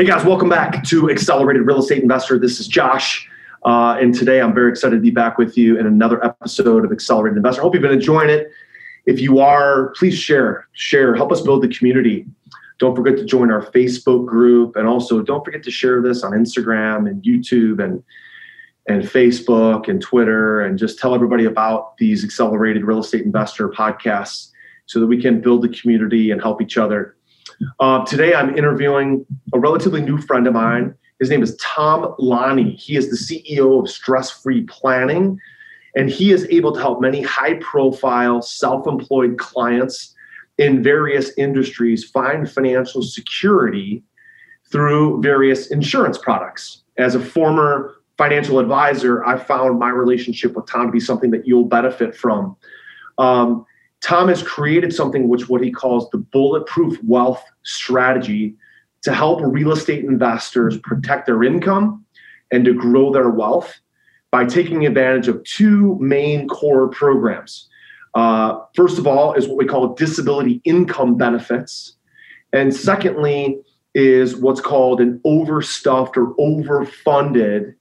Hey guys, welcome back to Accelerated Real Estate Investor. This is Josh. Uh, and today I'm very excited to be back with you in another episode of Accelerated Investor. I hope you've been enjoying it. If you are, please share, share, help us build the community. Don't forget to join our Facebook group. And also don't forget to share this on Instagram and YouTube and, and Facebook and Twitter. And just tell everybody about these Accelerated Real Estate Investor podcasts so that we can build the community and help each other uh, today, I'm interviewing a relatively new friend of mine. His name is Tom Laune. He is the CEO of Stress Free Planning, and he is able to help many high profile, self employed clients in various industries find financial security through various insurance products. As a former financial advisor, I found my relationship with Tom to be something that you'll benefit from. Um, Tom has created something which what he calls the bulletproof wealth strategy to help real estate investors protect their income and to grow their wealth by taking advantage of two main core programs. Uh, first of all, is what we call disability income benefits. And secondly, is what's called an overstuffed or overfunded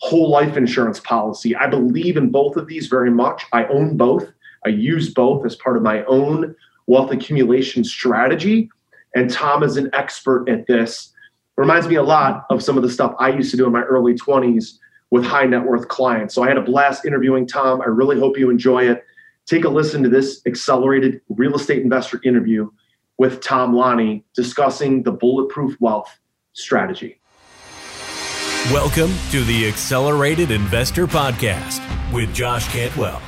whole life insurance policy. I believe in both of these very much. I own both. I use both as part of my own wealth accumulation strategy. And Tom is an expert at this. Reminds me a lot of some of the stuff I used to do in my early 20s with high net worth clients. So I had a blast interviewing Tom. I really hope you enjoy it. Take a listen to this accelerated real estate investor interview with Tom Laune discussing the bulletproof wealth strategy. Welcome to the Accelerated Investor Podcast with Josh Cantwell.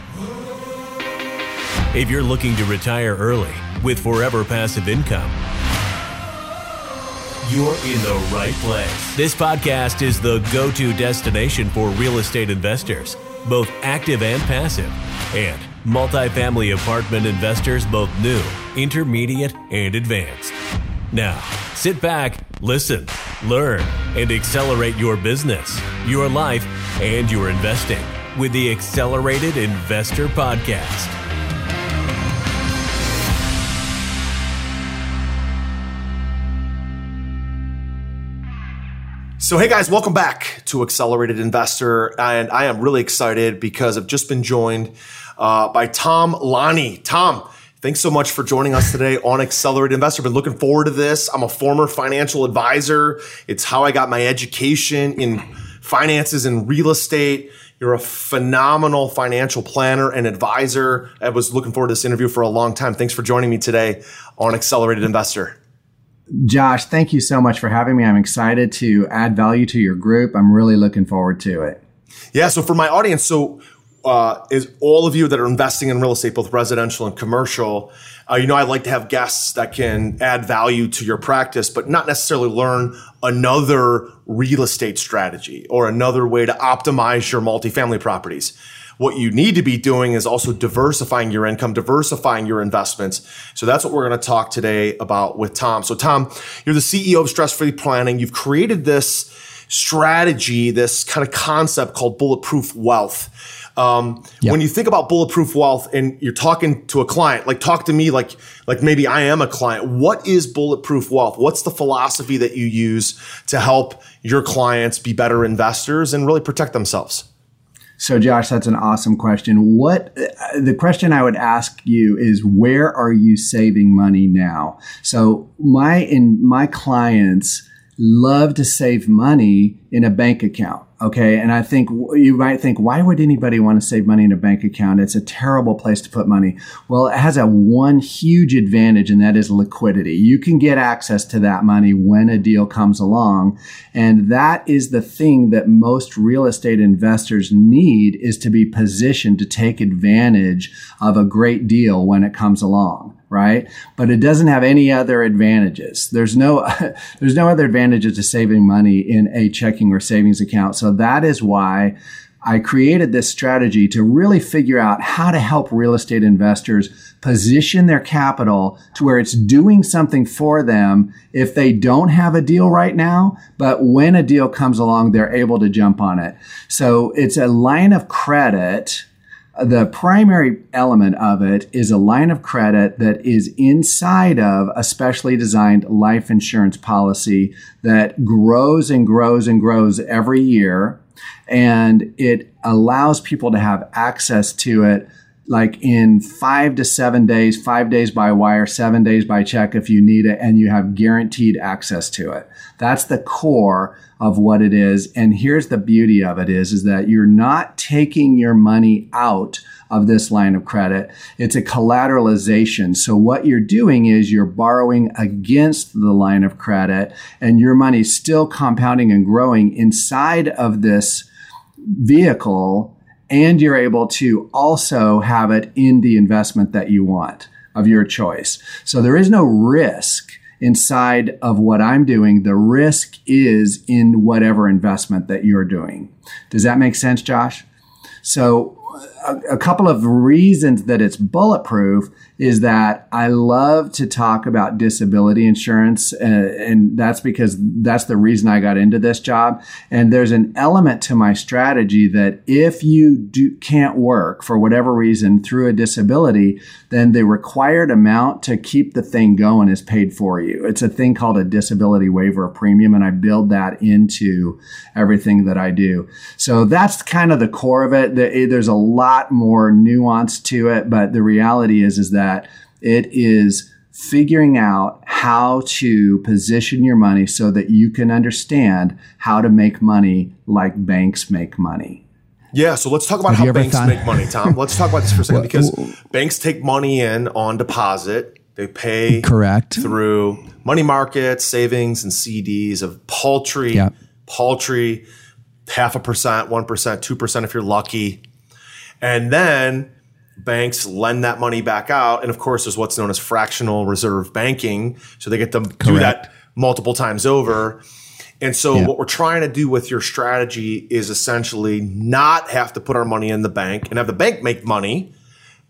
If you're looking to retire early with forever passive income, you're in the right place. This podcast is the go to destination for real estate investors, both active and passive, and multifamily apartment investors, both new, intermediate, and advanced. Now, sit back, listen, learn, and accelerate your business, your life, and your investing with the Accelerated Investor Podcast. So, hey guys, welcome back to Accelerated Investor. And I am really excited because I've just been joined uh, by Tom Laune. Tom, thanks so much for joining us today on Accelerated Investor. Been looking forward to this. I'm a former financial advisor, it's how I got my education in finances and real estate. You're a phenomenal financial planner and advisor. I was looking forward to this interview for a long time. Thanks for joining me today on Accelerated Investor. Josh, thank you so much for having me. I'm excited to add value to your group. I'm really looking forward to it. Yeah. So for my audience, so uh, is all of you that are investing in real estate, both residential and commercial. Uh, you know, I like to have guests that can add value to your practice, but not necessarily learn another real estate strategy or another way to optimize your multifamily properties. What you need to be doing is also diversifying your income, diversifying your investments. So that's what we're going to talk today about with Tom. So Tom, you're the CEO of Stress Free Planning. You've created this strategy, this kind of concept called bulletproof wealth. Um, yep. When you think about bulletproof wealth and you're talking to a client, like talk to me like like maybe I am a client. What is bulletproof wealth? What's the philosophy that you use to help your clients be better investors and really protect themselves? So, Josh, that's an awesome question. What the question I would ask you is, where are you saving money now? So, my in my clients love to save money in a bank account. Okay. And I think you might think, why would anybody want to save money in a bank account? It's a terrible place to put money. Well, it has a one huge advantage, and that is liquidity. You can get access to that money when a deal comes along. And that is the thing that most real estate investors need is to be positioned to take advantage of a great deal when it comes along right? But it doesn't have any other advantages. There's no there's no other advantages to saving money in a checking or savings account. So that is why I created this strategy to really figure out how to help real estate investors position their capital to where it's doing something for them if they don't have a deal right now, but when a deal comes along, they're able to jump on it. So it's a line of credit the primary element of it is a line of credit that is inside of a specially designed life insurance policy that grows and grows and grows every year. And it allows people to have access to it like in five to seven days, five days by wire, seven days by check if you need it, and you have guaranteed access to it. That's the core of what it is. And here's the beauty of it is, is that you're not taking your money out of this line of credit. It's a collateralization. So what you're doing is you're borrowing against the line of credit and your money's still compounding and growing inside of this vehicle and you're able to also have it in the investment that you want of your choice. So there is no risk inside of what I'm doing. The risk is in whatever investment that you're doing. Does that make sense, Josh? So a, a, couple of reasons that it's bulletproof is that I love to talk about disability insurance, uh, and that's because that's the reason I got into this job. And there's an element to my strategy that if you do, can't work for whatever reason through a disability, then the required amount to keep the thing going is paid for you. It's a thing called a disability waiver premium, and I build that into everything that I do. So that's kind of the core of it. There's a lot more nuance to it, but the reality is is that it is figuring out how to position your money so that you can understand how to make money like banks make money. Yeah, so let's talk about Have how banks thought- make money, Tom. Let's talk about this for a second because banks take money in on deposit. They pay correct through money markets, savings, and CDs of paltry, yep. paltry, half a percent, one percent, two percent if you're lucky. And then banks lend that money back out. And of course, there's what's known as fractional reserve banking. So they get to Correct. do that multiple times over. And so, yeah. what we're trying to do with your strategy is essentially not have to put our money in the bank and have the bank make money,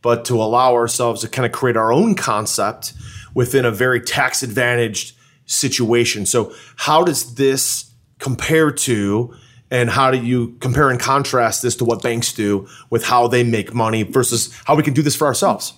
but to allow ourselves to kind of create our own concept within a very tax advantaged situation. So, how does this compare to and how do you compare and contrast this to what banks do with how they make money versus how we can do this for ourselves?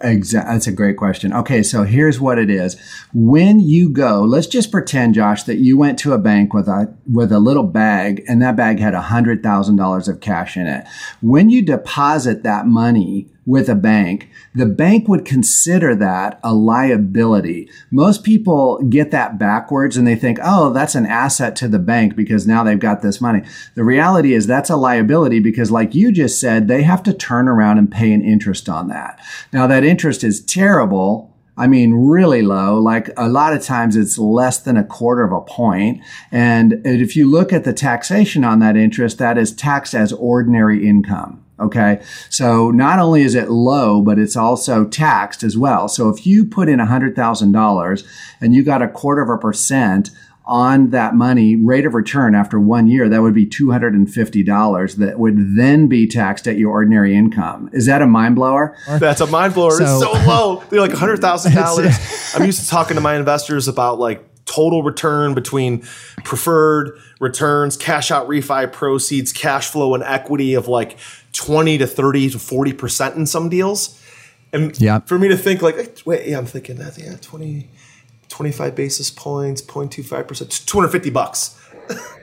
Exactly. That's a great question. Okay, so here's what it is. When you go, let's just pretend, Josh, that you went to a bank with a with a little bag, and that bag had a hundred thousand dollars of cash in it. When you deposit that money with a bank, the bank would consider that a liability. Most people get that backwards and they think, oh, that's an asset to the bank because now they've got this money. The reality is that's a liability because, like you just said, they have to turn around and pay an interest on that. Now, that interest is terrible. I mean, really low. Like a lot of times it's less than a quarter of a point. And if you look at the taxation on that interest, that is taxed as ordinary income. Okay. So not only is it low, but it's also taxed as well. So if you put in $100,000 and you got a quarter of a percent on that money rate of return after one year, that would be $250 that would then be taxed at your ordinary income. Is that a mind blower? That's a mind blower. So, it's so low. They're like $100,000. I'm used to talking to my investors about like total return between preferred returns, cash out refi proceeds, cash flow, and equity of like 20 to 30 to 40% in some deals. And yeah. for me to think like, eh, wait, yeah, I'm thinking that, yeah, 20, 25 basis points, 0.25%, 250 bucks.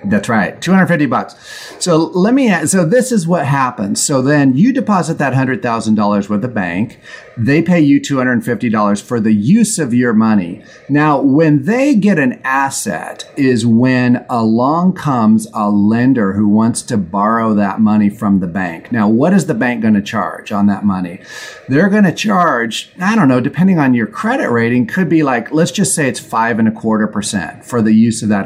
That's right. 250 bucks. So let me so this is what happens. So then you deposit that $100,000 with the bank. They pay you $250 for the use of your money. Now, when they get an asset is when along comes a lender who wants to borrow that money from the bank. Now, what is the bank going to charge on that money? They're going to charge, I don't know, depending on your credit rating, could be like, let's just say it's five and a quarter percent for the use of that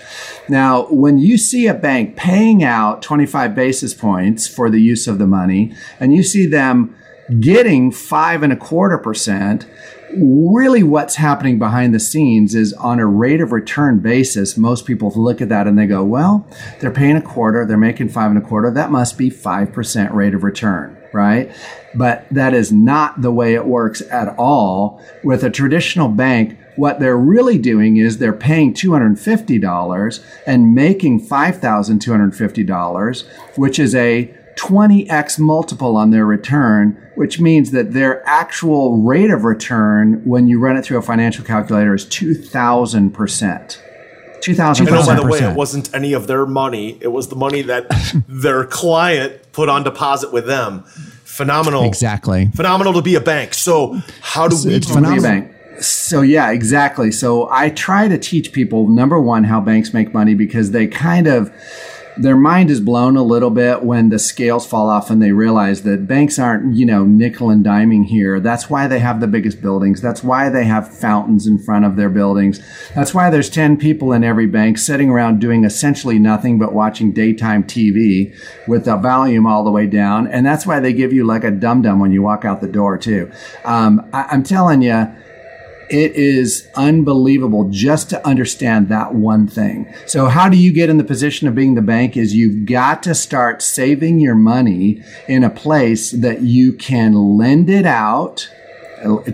$100,000. Now, when you see a bank paying out 25 basis points for the use of the money, and you see them getting five and a quarter percent, really what's happening behind the scenes is on a rate of return basis, most people look at that and they go, well, they're paying a quarter, they're making five and a quarter, that must be 5% rate of return, right? But that is not the way it works at all. With a traditional bank, what they're really doing is they're paying $250 and making $5,250, which is a 20x multiple on their return, which means that their actual rate of return when you run it through a financial calculator is 2000%. 2000 And oh, by the way, it wasn't any of their money. It was the money that their client put on deposit with them. Phenomenal. Exactly. Phenomenal to be a bank. So how do we it's do a bank? So yeah, exactly. So I try to teach people number one how banks make money because they kind of their mind is blown a little bit when the scales fall off and they realize that banks aren't, you know, nickel and diming here. That's why they have the biggest buildings. That's why they have fountains in front of their buildings. That's why there's 10 people in every bank sitting around doing essentially nothing but watching daytime TV with the volume all the way down. And that's why they give you like a dum dum when you walk out the door too. Um, I, I'm telling you, it is unbelievable just to understand that one thing. So how do you get in the position of being the bank is you've got to start saving your money in a place that you can lend it out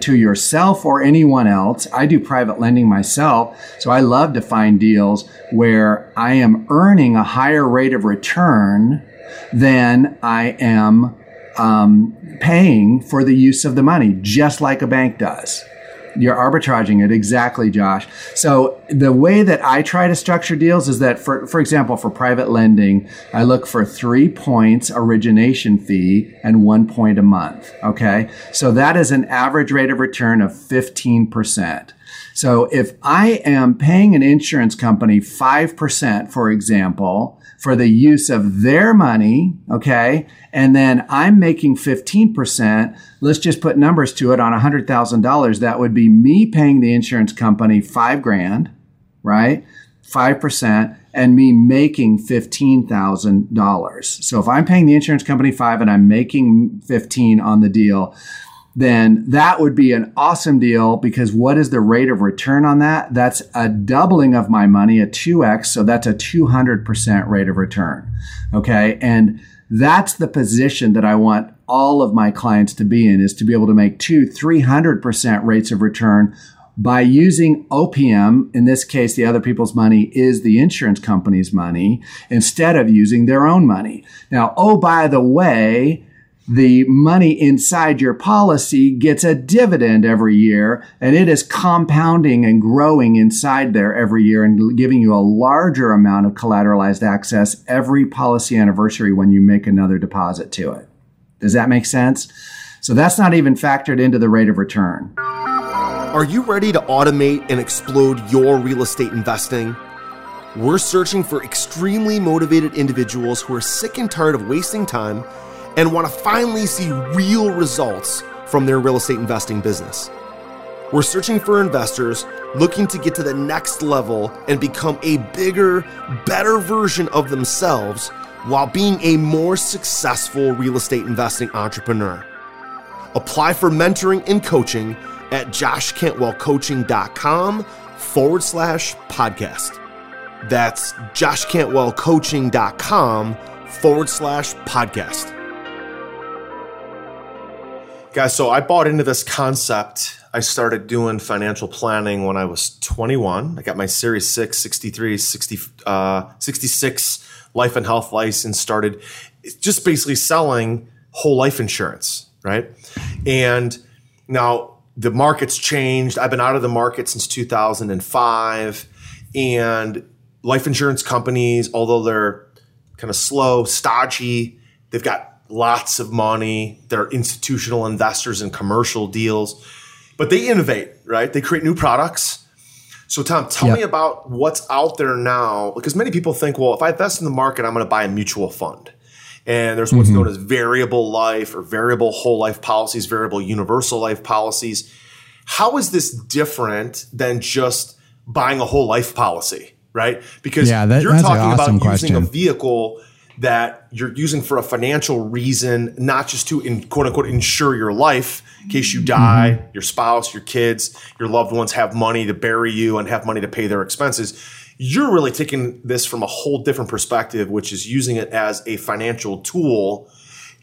to yourself or anyone else. I do private lending myself, so I love to find deals where I am earning a higher rate of return than I am um, paying for the use of the money, just like a bank does. You're arbitraging it exactly, Josh. So the way that I try to structure deals is that, for for example, for private lending, I look for three points origination fee and one point a month. Okay, so that is an average rate of return of fifteen percent. So if I am paying an insurance company five percent, for example, for the use of their money, okay, and then I'm making 15%, let's just put numbers to it on $100,000. That would be me paying the insurance company five grand, right? 5% and me making $15,000. So if I'm paying the insurance company five and I'm making 15 on the deal, then that would be an awesome deal because what is the rate of return on that? That's a doubling of my money, a 2x. So that's a 200% rate of return. Okay. And that's the position that I want all of my clients to be in is to be able to make two, 300% rates of return by using OPM. In this case, the other people's money is the insurance company's money instead of using their own money. Now, oh, by the way, the money inside your policy gets a dividend every year and it is compounding and growing inside there every year and giving you a larger amount of collateralized access every policy anniversary when you make another deposit to it. Does that make sense? So that's not even factored into the rate of return. Are you ready to automate and explode your real estate investing? We're searching for extremely motivated individuals who are sick and tired of wasting time and want to finally see real results from their real estate investing business. We're searching for investors looking to get to the next level and become a bigger, better version of themselves while being a more successful real estate investing entrepreneur. Apply for mentoring and coaching at joshcantwellcoaching.com forward slash podcast. That's joshcantwellcoaching.com forward slash podcast. Guys, so I bought into this concept. I started doing financial planning when I was 21. I got my Series 6, 63, 60, uh, 66 life and health license, started just basically selling whole life insurance, right? And now the market's changed. I've been out of the market since 2005. And life insurance companies, although they're kind of slow, stodgy, they've got lots of money. They're institutional investors in commercial deals, but they innovate, right? They create new products. So, Tom, tell yeah. me about what's out there now, because many people think, well, if I invest in the market, I'm going to buy a mutual fund. And there's what's mm-hmm. known as variable life or variable whole life policies, variable universal life policies. How is this different than just buying a whole life policy, right? Because yeah, that, you're talking awesome about question. using a vehicle that you're using for a financial reason, not just to in, quote unquote insure your life in case you die, mm-hmm. your spouse, your kids, your loved ones have money to bury you and have money to pay their expenses. You're really taking this from a whole different perspective, which is using it as a financial tool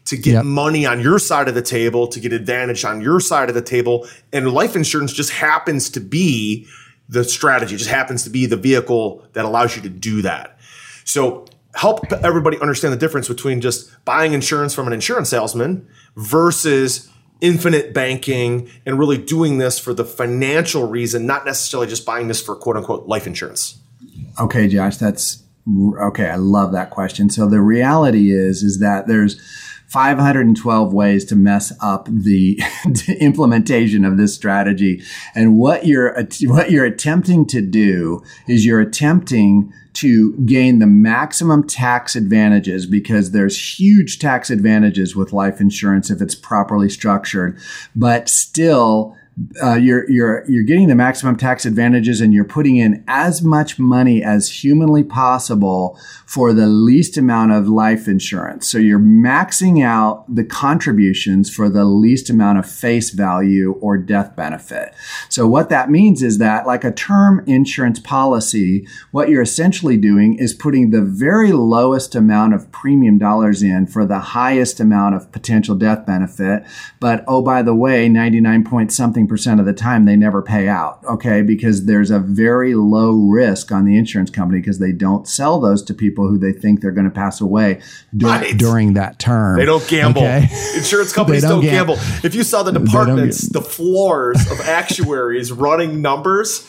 to get yep. money on your side of the table, to get advantage on your side of the table. And life insurance just happens to be the strategy, just happens to be the vehicle that allows you to do that. So help everybody understand the difference between just buying insurance from an insurance salesman versus infinite banking and really doing this for the financial reason, not necessarily just buying this for quote unquote life insurance. Okay, Josh, that's okay. I love that question. So the reality is, is that there's 512 ways to mess up the implementation of this strategy. And what you're, what you're attempting to do is you're attempting to gain the maximum tax advantages because there's huge tax advantages with life insurance if it's properly structured, but still uh, you're you're you're getting the maximum tax advantages and you're putting in as much money as humanly possible for the least amount of life insurance. So you're maxing out the contributions for the least amount of face value or death benefit. So what that means is that like a term insurance policy, what you're essentially doing is putting the very lowest amount of premium dollars in for the highest amount of potential death benefit. But oh, by the way, 99 point something percent of the time they never pay out. Okay. Because there's a very low risk on the insurance company because they don't sell those to people who they think they're going to pass away dur- right. during that term. They don't gamble. Okay? Insurance companies don't, don't gamble. If you saw the departments, the floors of actuaries running numbers,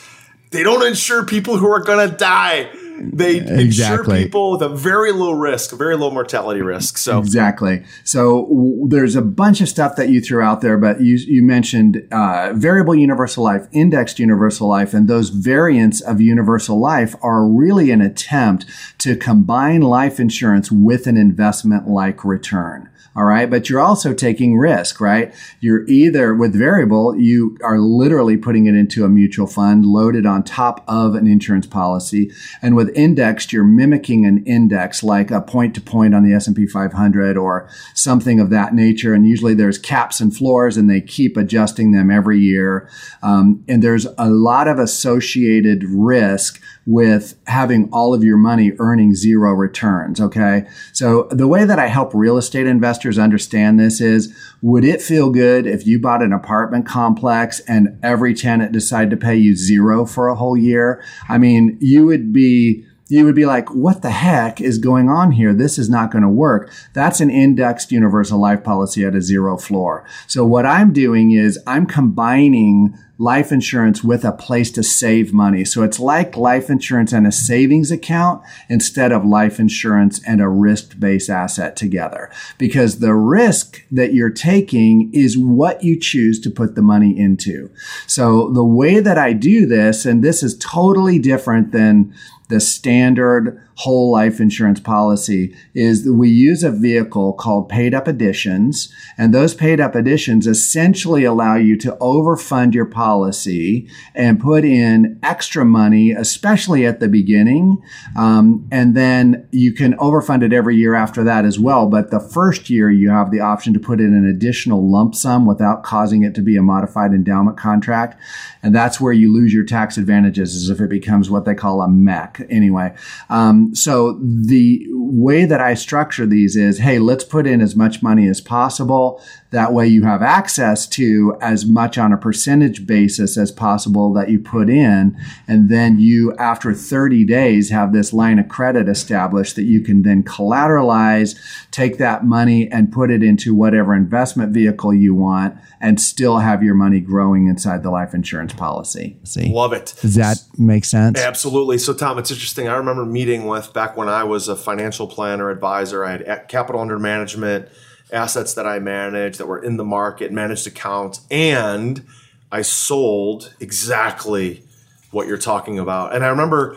they don't insure people who are going to die they exactly. insure people with a very low risk, very low mortality risk. So exactly. So w- there's a bunch of stuff that you threw out there, but you you mentioned uh, variable universal life, indexed universal life, and those variants of universal life are really an attempt to combine life insurance with an investment like return. All right. But you're also taking risk, right? You're either with variable, you are literally putting it into a mutual fund loaded on top of an insurance policy. And with indexed, you're mimicking an index like a point to point on the S&P 500 or something of that nature. And usually there's caps and floors and they keep adjusting them every year. Um, and there's a lot of associated risk with having all of your money earning zero returns. Okay. So the way that I help real estate investors understand this is would it feel good if you bought an apartment complex and every tenant decided to pay you zero for a whole year? I mean, you would be you would be like, what the heck is going on here? This is not going to work. That's an indexed universal life policy at a zero floor. So what I'm doing is I'm combining life insurance with a place to save money. So it's like life insurance and a savings account instead of life insurance and a risk based asset together. Because the risk that you're taking is what you choose to put the money into. So the way that I do this, and this is totally different than the standard whole life insurance policy is that we use a vehicle called paid up additions. And those paid up additions essentially allow you to overfund your policy and put in extra money, especially at the beginning. Um, and then you can overfund it every year after that as well. But the first year, you have the option to put in an additional lump sum without causing it to be a modified endowment contract. And that's where you lose your tax advantages, is if it becomes what they call a MEC. Anyway, um, so the way that I structure these is, hey, let's put in as much money as possible. That way you have access to as much on a percentage basis as possible that you put in. And then you, after 30 days, have this line of credit established that you can then collateralize, take that money and put it into whatever investment vehicle you want and still have your money growing inside the life insurance policy. See? Love it. Does that make sense? Absolutely. So, Tom, it's interesting. I remember meeting with back when I was a financial planner advisor, I had capital under management assets that I managed that were in the market, managed accounts, and I sold exactly what you're talking about. And I remember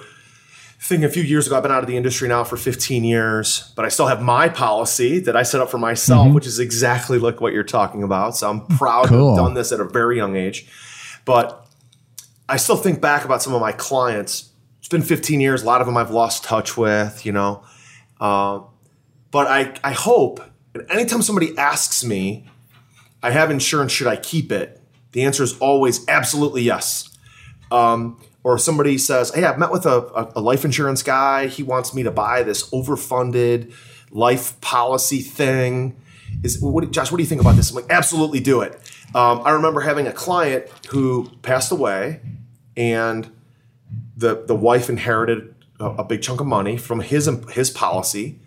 thinking a few years ago, I've been out of the industry now for 15 years, but I still have my policy that I set up for myself, mm-hmm. which is exactly like what you're talking about. So I'm proud cool. to have done this at a very young age. But I still think back about some of my clients. It's been 15 years. A lot of them I've lost touch with, you know. Uh, but I, I hope and anytime somebody asks me, I have insurance, should I keep it? The answer is always absolutely yes. Um, or somebody says, Hey, I've met with a, a, life insurance guy. He wants me to buy this overfunded life policy thing. Is what, Josh, what do you think about this? I'm like, absolutely do it. Um, I remember having a client who passed away and the, the wife inherited a, a big chunk of money from his his policy,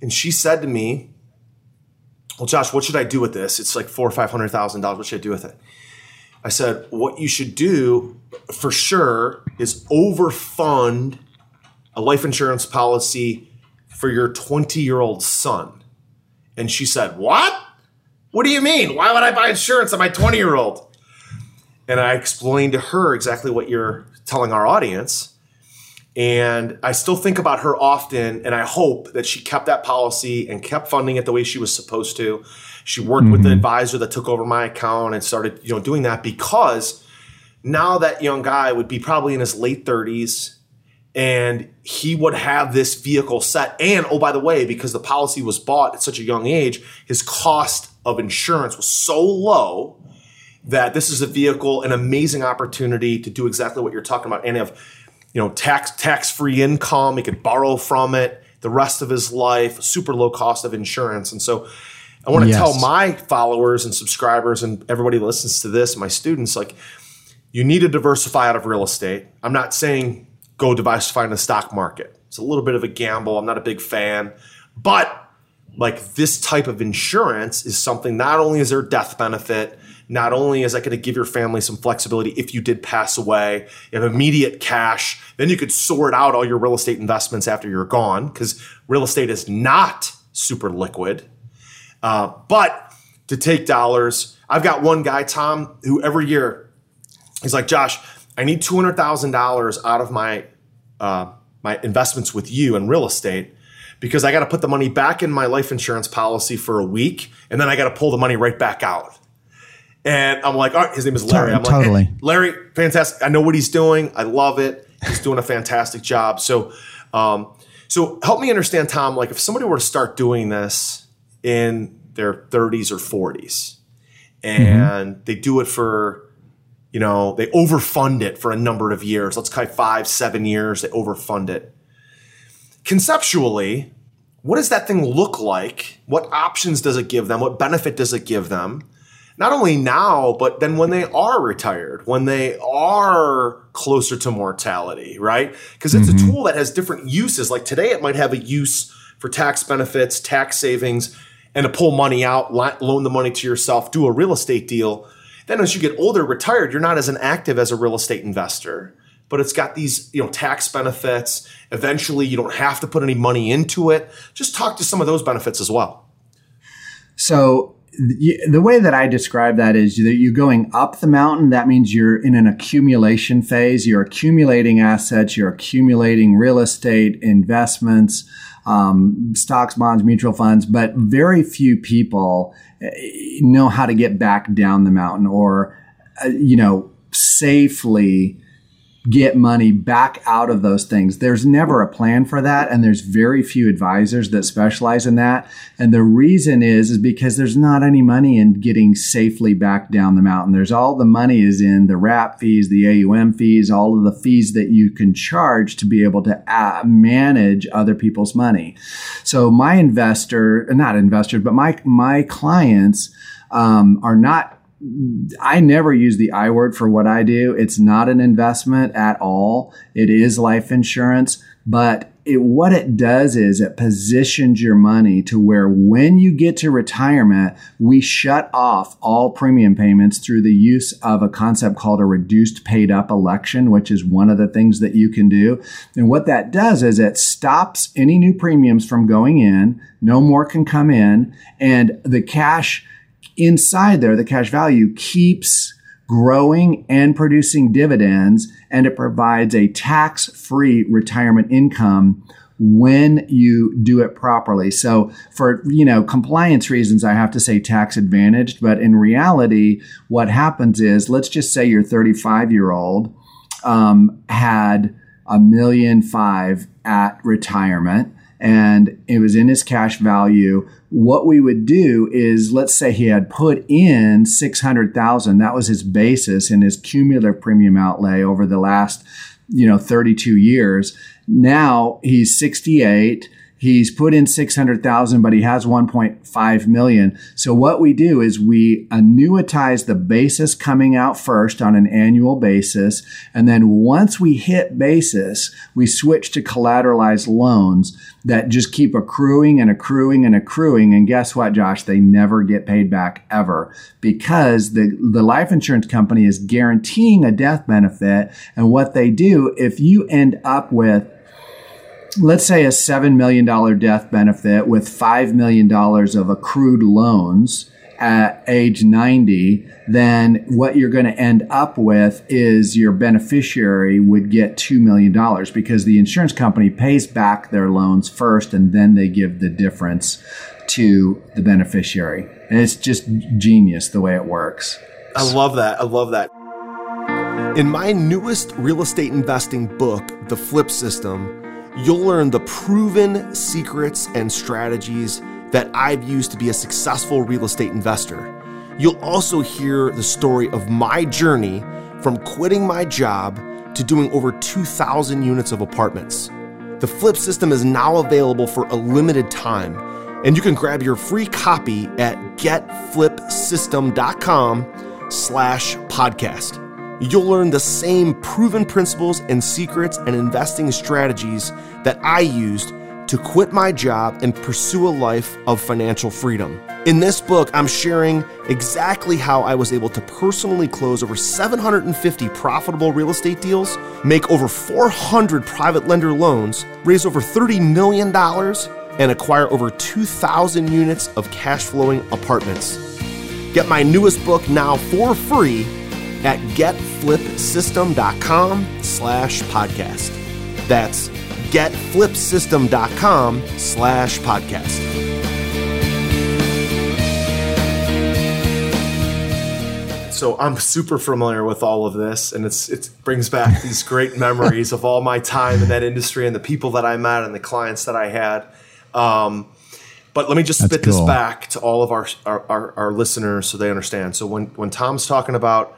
and she said to me, "Well, Josh, what should I do with this? It's like four or five hundred thousand dollars. What should I do with it?" I said, "What you should do for sure is overfund a life insurance policy for your twenty year old son." And she said, "What? What do you mean? Why would I buy insurance on my twenty year old?" And I explained to her exactly what you're telling our audience and I still think about her often, and I hope that she kept that policy and kept funding it the way she was supposed to. She worked mm-hmm. with the mm-hmm. advisor that took over my account and started, you know, doing that because now that young guy would be probably in his late 30s and he would have this vehicle set. And oh, by the way, because the policy was bought at such a young age, his cost of insurance was so low that this is a vehicle, an amazing opportunity to do exactly what you're talking about and have you know, tax tax free income. He could borrow from it the rest of his life, super low cost of insurance. And so I want to yes. tell my followers and subscribers and everybody who listens to this, my students, like you need to diversify out of real estate. I'm not saying go diversify in the stock market. It's a little bit of a gamble. I'm not a big fan. But like this type of insurance is something not only is there death benefit, not only is that going to give your family some flexibility if you did pass away, you have immediate cash, then you could sort out all your real estate investments after you're gone because real estate is not super liquid. Uh, but to take dollars, I've got one guy, Tom, who every year he's like, Josh, I need two hundred thousand dollars out of my uh, my investments with you in real estate because I got to put the money back in my life insurance policy for a week, and then I got to pull the money right back out. And I'm like, all right, his name is Larry. I'm totally. like, hey, Larry, fantastic. I know what he's doing. I love it. He's doing a fantastic job. So, um, so help me understand, Tom. Like, if somebody were to start doing this in their 30s or 40s, and mm-hmm. they do it for, you know, they overfund it for a number of years. Let's call it five, seven years. They overfund it. Conceptually, what does that thing look like? What options does it give them? What benefit does it give them? Not only now, but then when they are retired, when they are closer to mortality, right? Because it's mm-hmm. a tool that has different uses. Like today, it might have a use for tax benefits, tax savings, and to pull money out, loan the money to yourself, do a real estate deal. Then as you get older, retired, you're not as an active as a real estate investor. But it's got these, you know, tax benefits. Eventually, you don't have to put any money into it. Just talk to some of those benefits as well. So the way that I describe that is that you're going up the mountain. That means you're in an accumulation phase. You're accumulating assets. You're accumulating real estate investments, um, stocks, bonds, mutual funds. But very few people eh, know how to get back down the mountain or, uh, you know, safely get money back out of those things. There's never a plan for that and there's very few advisors that specialize in that. And the reason is is because there's not any money in getting safely back down the mountain. There's all the money is in the wrap fees, the AUM fees, all of the fees that you can charge to be able to uh, manage other people's money. So my investor, not investors, but my my clients um, are not I never use the I word for what I do. It's not an investment at all. It is life insurance, but it, what it does is it positions your money to where when you get to retirement, we shut off all premium payments through the use of a concept called a reduced paid up election, which is one of the things that you can do. And what that does is it stops any new premiums from going in. No more can come in and the cash inside there, the cash value keeps growing and producing dividends, and it provides a tax free retirement income when you do it properly. So for, you know, compliance reasons, I have to say tax advantaged, but in reality, what happens is, let's just say your 35 year old um, had a million five at retirement and it was in his cash value. What we would do is, let's say he had put in 600,000. That was his basis in his cumulative premium outlay over the last, you know, 32 years. Now he's 68 He's put in 600,000, but he has 1.5 million. So what we do is we annuitize the basis coming out first on an annual basis. And then once we hit basis, we switch to collateralized loans that just keep accruing and accruing and accruing. And guess what, Josh? They never get paid back ever because the, the life insurance company is guaranteeing a death benefit. And what they do, if you end up with let's say a $7 million death benefit with $5 million of accrued loans at age 90, then what you're going to end up with is your beneficiary would get $2 million because the insurance company pays back their loans first and then they give the difference to the beneficiary. And it's just genius the way it works. I love that. I love that. In my newest real estate investing book, The Flip System, You'll learn the proven secrets and strategies that I've used to be a successful real estate investor. You'll also hear the story of my journey from quitting my job to doing over 2,000 units of apartments. The Flip system is now available for a limited time, and you can grab your free copy at getflipsystem.com slash podcast you'll learn the same proven principles and secrets and investing strategies that I used to quit my job and pursue a life of financial freedom. In this book, I'm sharing exactly how I was able to personally close over 750 profitable real estate deals, make over 400 private lender loans, raise over $30 million, and acquire over 2,000 units of cash flowing apartments. Get my newest book now for free at getflipsystem.com slash podcast. That's getflipsystem.com slash podcast. So I'm super familiar with all of this, and it's it brings back these great memories of all my time in that industry and the people that I met and the clients that I had. Um, but let me just That's spit cool. this back to all of our, our, our, our listeners so they understand. So when when Tom's talking about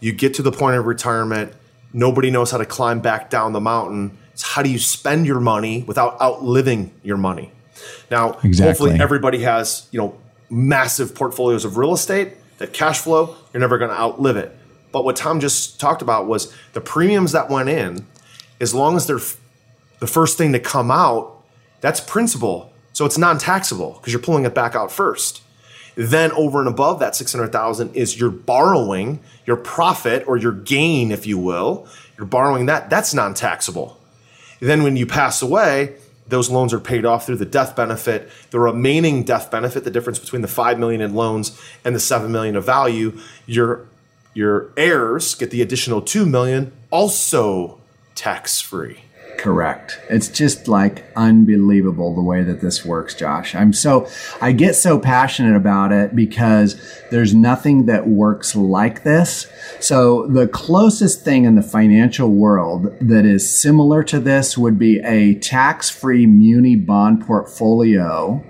you get to the point of retirement, nobody knows how to climb back down the mountain. It's how do you spend your money without outliving your money? Now, exactly. hopefully everybody has, you know, massive portfolios of real estate that cash flow, you're never going to outlive it. But what Tom just talked about was the premiums that went in, as long as they're f- the first thing to come out, that's principal. So it's non-taxable because you're pulling it back out first. Then over and above that 600,000 is your borrowing, your profit or your gain, if you will. You're borrowing that, that's non taxable. Then when you pass away, those loans are paid off through the death benefit. The remaining death benefit, the difference between the 5 million in loans and the 7 million of value, your your heirs get the additional 2 million also tax free. Correct. It's just like unbelievable the way that this works, Josh. I'm so, I get so passionate about it because there's nothing that works like this. So the closest thing in the financial world that is similar to this would be a tax free muni bond portfolio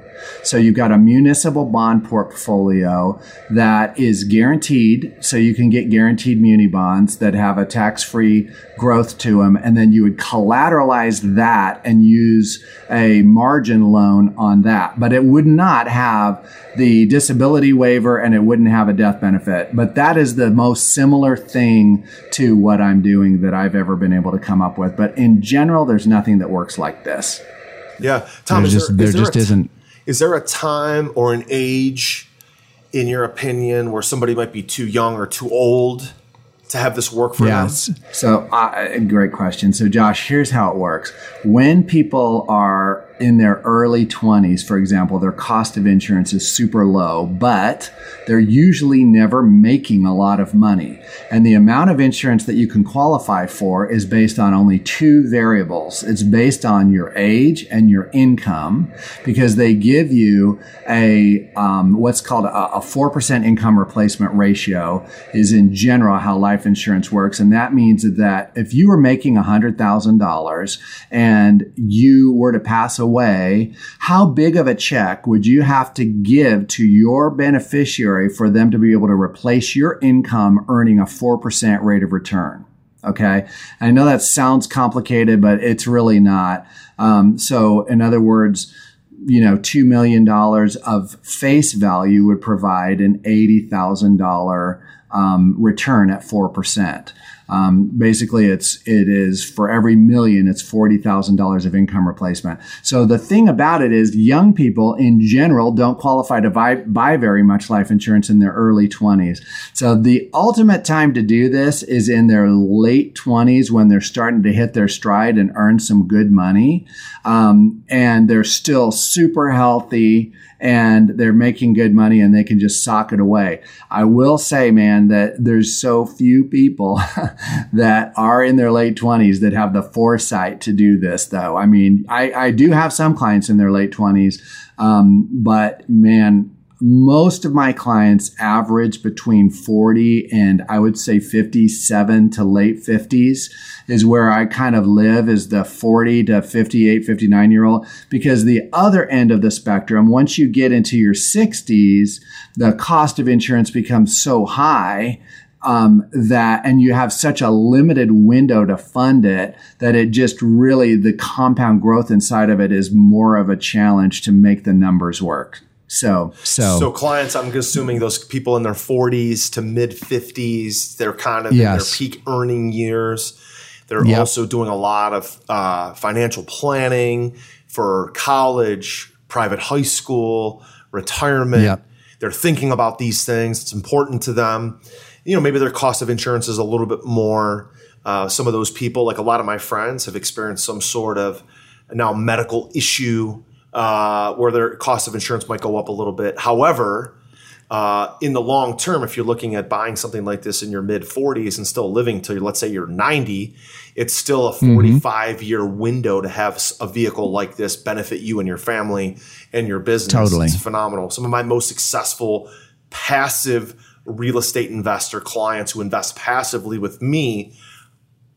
so you've got a municipal bond portfolio that is guaranteed. So you can get guaranteed muni bonds that have a tax free growth to them. And then you would collateralize that and use a margin loan on that. But it would not have the disability waiver and it wouldn't have a death benefit. But that is the most similar thing to what I'm doing that I've ever been able to come up with. But in general, there's nothing that works like this. Yeah, Tom, there just, there, there just isn't is there a time or an age, in your opinion, where somebody might be too young or too old to have this work for yes. them? So, uh, great question. So, Josh, here's how it works. When people are in their early 20s, for example, their cost of insurance is super low, but they're usually never making a lot of money. And the amount of insurance that you can qualify for is based on only two variables. It's based on your age and your income because they give you a, um, what's called a, a 4% income replacement ratio is in general how life insurance works. And that means that if you were making $100,000 and you were to pass away away, how big of a check would you have to give to your beneficiary for them to be able to replace your income earning a 4% rate of return? Okay. I know that sounds complicated, but it's really not. Um, so, in other words, you know, $2 million of face value would provide an $80,000 um, return at 4%. Um, basically, it's it is for every million, it's forty thousand dollars of income replacement. So the thing about it is, young people in general don't qualify to buy buy very much life insurance in their early twenties. So the ultimate time to do this is in their late twenties when they're starting to hit their stride and earn some good money, um, and they're still super healthy and they're making good money and they can just sock it away. I will say, man, that there's so few people that are in their late 20s that have the foresight to do this, though. I mean, I, I do have some clients in their late 20s, um, but man, most of my clients average between 40 and I would say 57 to late 50s is where I kind of live is the 40 to 58, 59 year old. Because the other end of the spectrum, once you get into your 60s, the cost of insurance becomes so high um, that and you have such a limited window to fund it that it just really the compound growth inside of it is more of a challenge to make the numbers work so, so, so clients, I'm assuming those people in their 40s to mid 50s, they're kind of yes. in their peak earning years. They're yep. also doing a lot of uh, financial planning for college, private high school, retirement. Yep. They're thinking about these things. It's important to them. You know, maybe their cost of insurance is a little bit more. Uh, some of those people, like a lot of my friends, have experienced some sort of now medical issue uh, where their cost of insurance might go up a little bit. However, uh, in the long term, if you're looking at buying something like this in your mid 40s and still living till let's say you're 90, it's still a mm-hmm. 45 mm-hmm. year window to have a vehicle like this benefit you and your family and your business. Totally, it's phenomenal. Some of my most successful passive real estate investor clients who invest passively with me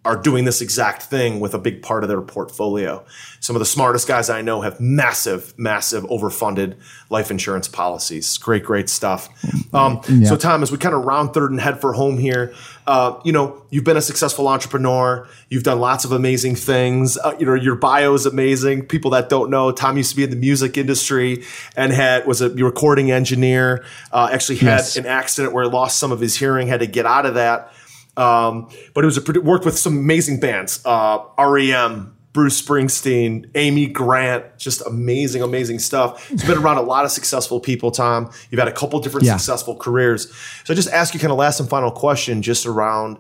are doing this exact thing with a big part of their portfolio. Some of the smartest guys I know have massive, massive overfunded life insurance policies. Great, great stuff. Um, yeah. So, Tom, as we kind of round third and head for home here, uh, you know, you've been a successful entrepreneur. You've done lots of amazing things. Uh, you know, your bio is amazing. People that don't know, Tom used to be in the music industry and had was a recording engineer. Uh, actually, had yes. an accident where he lost some of his hearing, had to get out of that. Um, but it was a, worked with some amazing bands, uh, REM, Bruce Springsteen, Amy Grant, just amazing, amazing stuff. It's been around a lot of successful people, Tom. You've had a couple different yeah. successful careers. So I just ask you kind of last and final question just around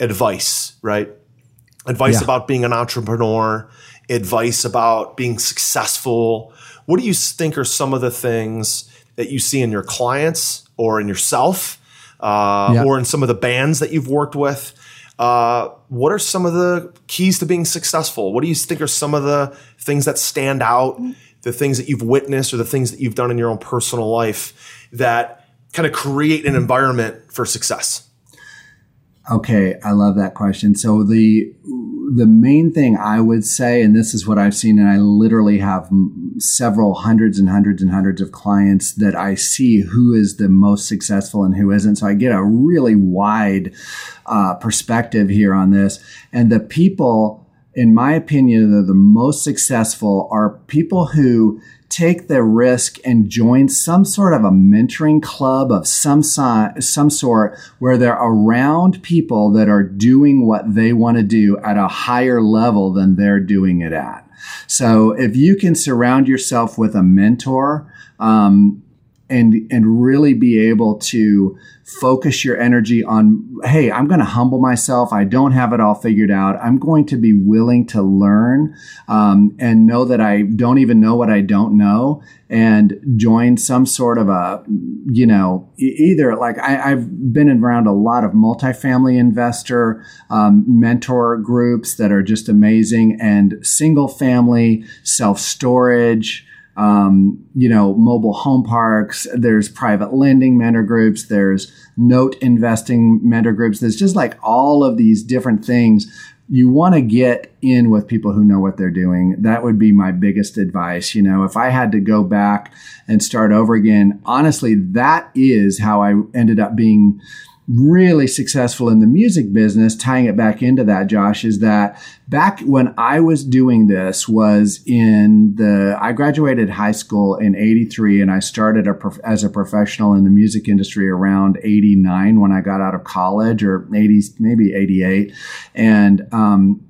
advice, right? Advice yeah. about being an entrepreneur, advice about being successful. What do you think are some of the things that you see in your clients or in yourself uh, yep. or in some of the bands that you've worked with. Uh, what are some of the keys to being successful? What do you think are some of the things that stand out, the things that you've witnessed, or the things that you've done in your own personal life that kind of create an environment for success? Okay, I love that question. So the the main thing I would say, and this is what I've seen, and I literally have several hundreds and hundreds and hundreds of clients that I see who is the most successful and who isn't. So I get a really wide uh, perspective here on this, and the people, in my opinion, that are the most successful are people who take the risk and join some sort of a mentoring club of some si- some sort where they're around people that are doing what they want to do at a higher level than they're doing it at. So if you can surround yourself with a mentor, um, and and really be able to focus your energy on hey i'm going to humble myself. I don't have it all figured out. I'm going to be willing to learn um, and know that i don't even know what i don't know and join some sort of a you know either like I, have been around a lot of multifamily investor um, mentor groups that are just amazing and single family self storage um, you know, mobile home parks. There's private lending mentor groups. There's note investing mentor groups. There's just like all of these different things. You want to get in with people who know what they're doing. That would be my biggest advice. You know, if I had to go back and start over again, honestly, that is how I ended up being really successful in the music business, tying it back into that, Josh, is that back when I was doing this was in the, I graduated high school in 83 and I started a, as a professional in the music industry around 89 when I got out of college or 80, maybe 88. And, um,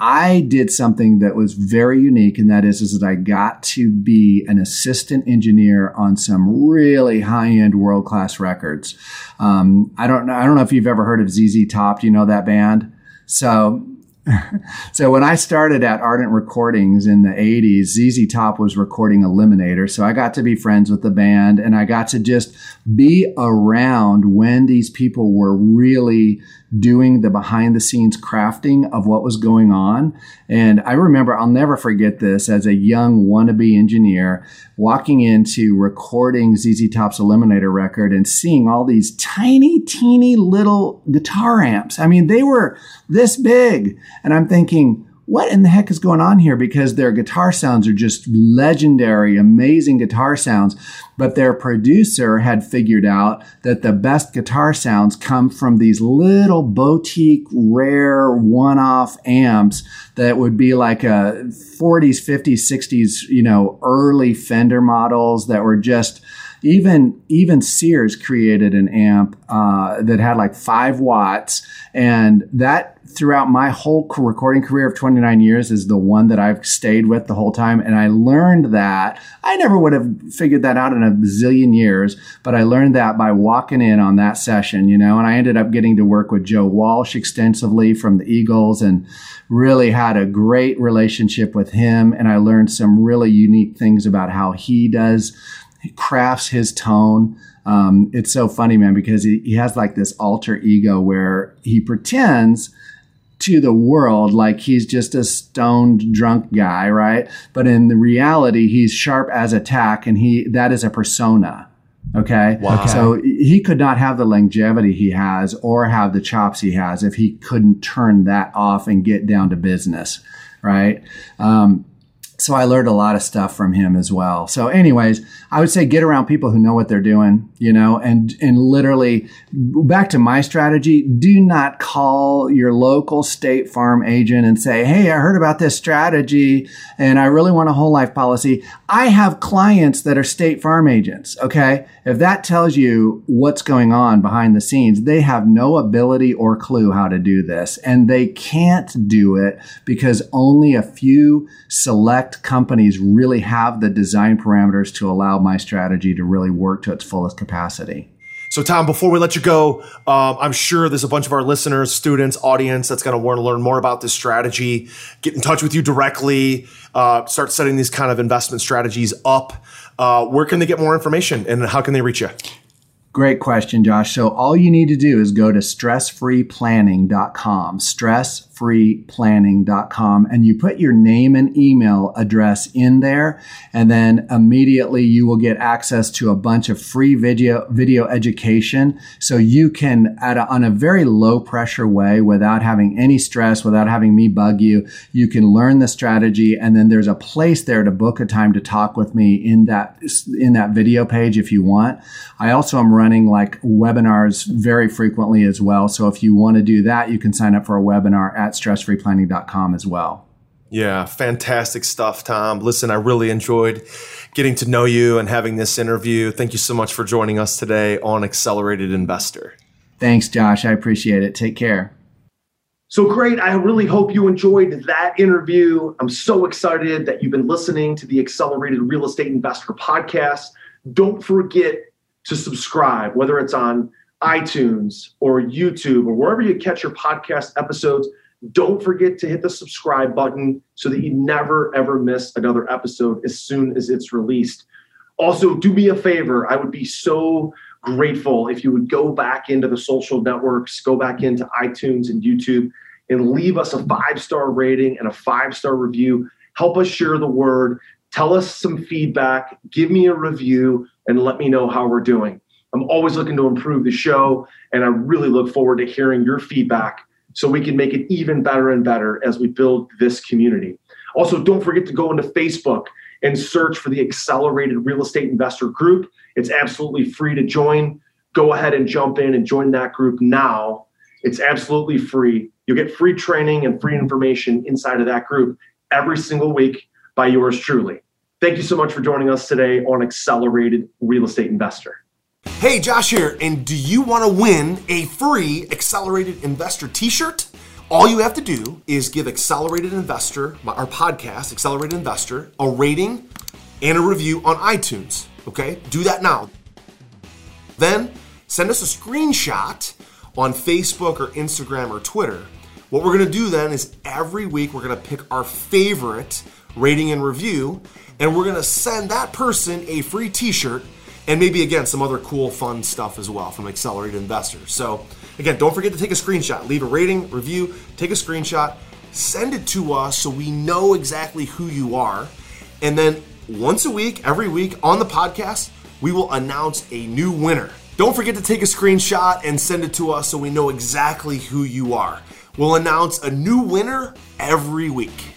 I did something that was very unique, and that is, is that I got to be an assistant engineer on some really high end world class records. Um, I don't know. I don't know if you've ever heard of ZZ Top. Do you know that band? So so when I started at Ardent Recordings in the 80s, ZZ Top was recording Eliminator. So I got to be friends with the band and I got to just be around when these people were really doing the behind the scenes crafting of what was going on. And I remember, I'll never forget this as a young wannabe engineer walking into recording ZZ Top's Eliminator record and seeing all these tiny, teeny little guitar amps. I mean, they were this big. And I'm thinking, what in the heck is going on here? Because their guitar sounds are just legendary, amazing guitar sounds. But their producer had figured out that the best guitar sounds come from these little boutique, rare, one off amps that would be like a 40s, 50s, 60s, you know, early Fender models that were just even even Sears created an amp uh, that had like five watts, and that throughout my whole recording career of 29 years is the one that I've stayed with the whole time. And I learned that I never would have figured that out in a zillion years, but I learned that by walking in on that session, you know, and I ended up getting to work with Joe Walsh extensively from the Eagles and really had a great relationship with him. And I learned some really unique things about how he does crafts his tone. Um, it's so funny, man, because he, he has like this alter ego where he pretends to the world like he's just a stoned drunk guy, right? But in the reality, he's sharp as a tack and he that is a persona. Okay. Wow. So he could not have the longevity he has or have the chops he has if he couldn't turn that off and get down to business. Right. Um, so I learned a lot of stuff from him as well. So, anyways, I would say get around people who know what they're doing, you know, and and literally back to my strategy. Do not call your local State Farm agent and say, "Hey, I heard about this strategy, and I really want a whole life policy." I have clients that are State Farm agents. Okay, if that tells you what's going on behind the scenes, they have no ability or clue how to do this, and they can't do it because only a few select companies really have the design parameters to allow my strategy to really work to its fullest capacity. So, Tom, before we let you go, um, I'm sure there's a bunch of our listeners, students, audience that's going to want to learn more about this strategy. Get in touch with you directly. Uh, start setting these kind of investment strategies up. Uh, where can they get more information, and how can they reach you? Great question, Josh. So all you need to do is go to stressfreeplanning.com, stressfreeplanning.com, and you put your name and email address in there, and then immediately you will get access to a bunch of free video video education. So you can, at a, on a very low pressure way, without having any stress, without having me bug you, you can learn the strategy, and then there's a place there to book a time to talk with me in that in that video page if you want. I also am running like webinars very frequently as well. So if you want to do that, you can sign up for a webinar at stressfreeplanning.com as well. Yeah, fantastic stuff, Tom. Listen, I really enjoyed getting to know you and having this interview. Thank you so much for joining us today on Accelerated Investor. Thanks, Josh. I appreciate it. Take care. So great. I really hope you enjoyed that interview. I'm so excited that you've been listening to the Accelerated Real Estate Investor podcast. Don't forget to subscribe, whether it's on iTunes or YouTube or wherever you catch your podcast episodes. Don't forget to hit the subscribe button so that you never, ever miss another episode as soon as it's released. Also, do me a favor. I would be so grateful if you would go back into the social networks, go back into iTunes and YouTube, and leave us a five star rating and a five star review. Help us share the word. Tell us some feedback. Give me a review and let me know how we're doing. I'm always looking to improve the show, and I really look forward to hearing your feedback so we can make it even better and better as we build this community. Also, don't forget to go into Facebook and search for the Accelerated Real Estate Investor Group. It's absolutely free to join. go ahead and jump in and join that group now. It's absolutely free. You'll get free training and free information inside of that group every single week by yours truly. Thank you so much for joining us today on Accelerated Real Estate Investor. Hey, Josh here, and do you want to win a free Accelerated Investor t shirt? All you have to do is give Accelerated Investor, our podcast, Accelerated Investor, a rating and a review on iTunes. Okay? Do that now. Then send us a screenshot on Facebook or Instagram or Twitter. What we're going to do then is every week we're going to pick our favorite rating and review, and we're to send that person a free t shirt and maybe again some other cool, fun stuff as well from Accelerated Investors. So, again, don't forget to take a screenshot, leave a rating, review, take a screenshot, send it to us so we know exactly who you are. And then once a week, every week on the podcast, we will announce a new winner. Don't forget to take a screenshot and send it to us so we know exactly who you are. We'll announce a new winner every week.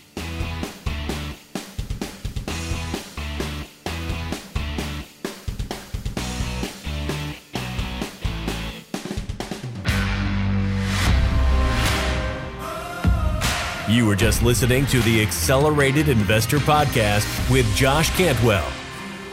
Were just listening to the Accelerated Investor Podcast with Josh Cantwell.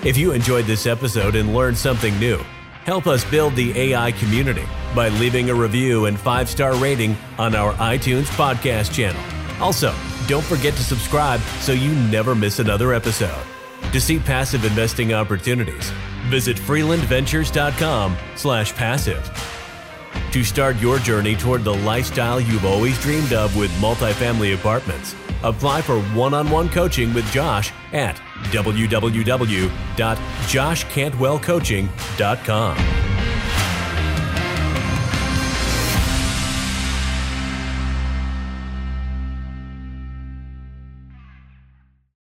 If you enjoyed this episode and learned something new, help us build the AI community by leaving a review and five star rating on our iTunes podcast channel. Also, don't forget to subscribe so you never miss another episode. To see passive investing opportunities, visit freelandventures.com/passive. To start your journey toward the lifestyle you've always dreamed of with multifamily apartments, apply for one on one coaching with Josh at www.joshcantwellcoaching.com.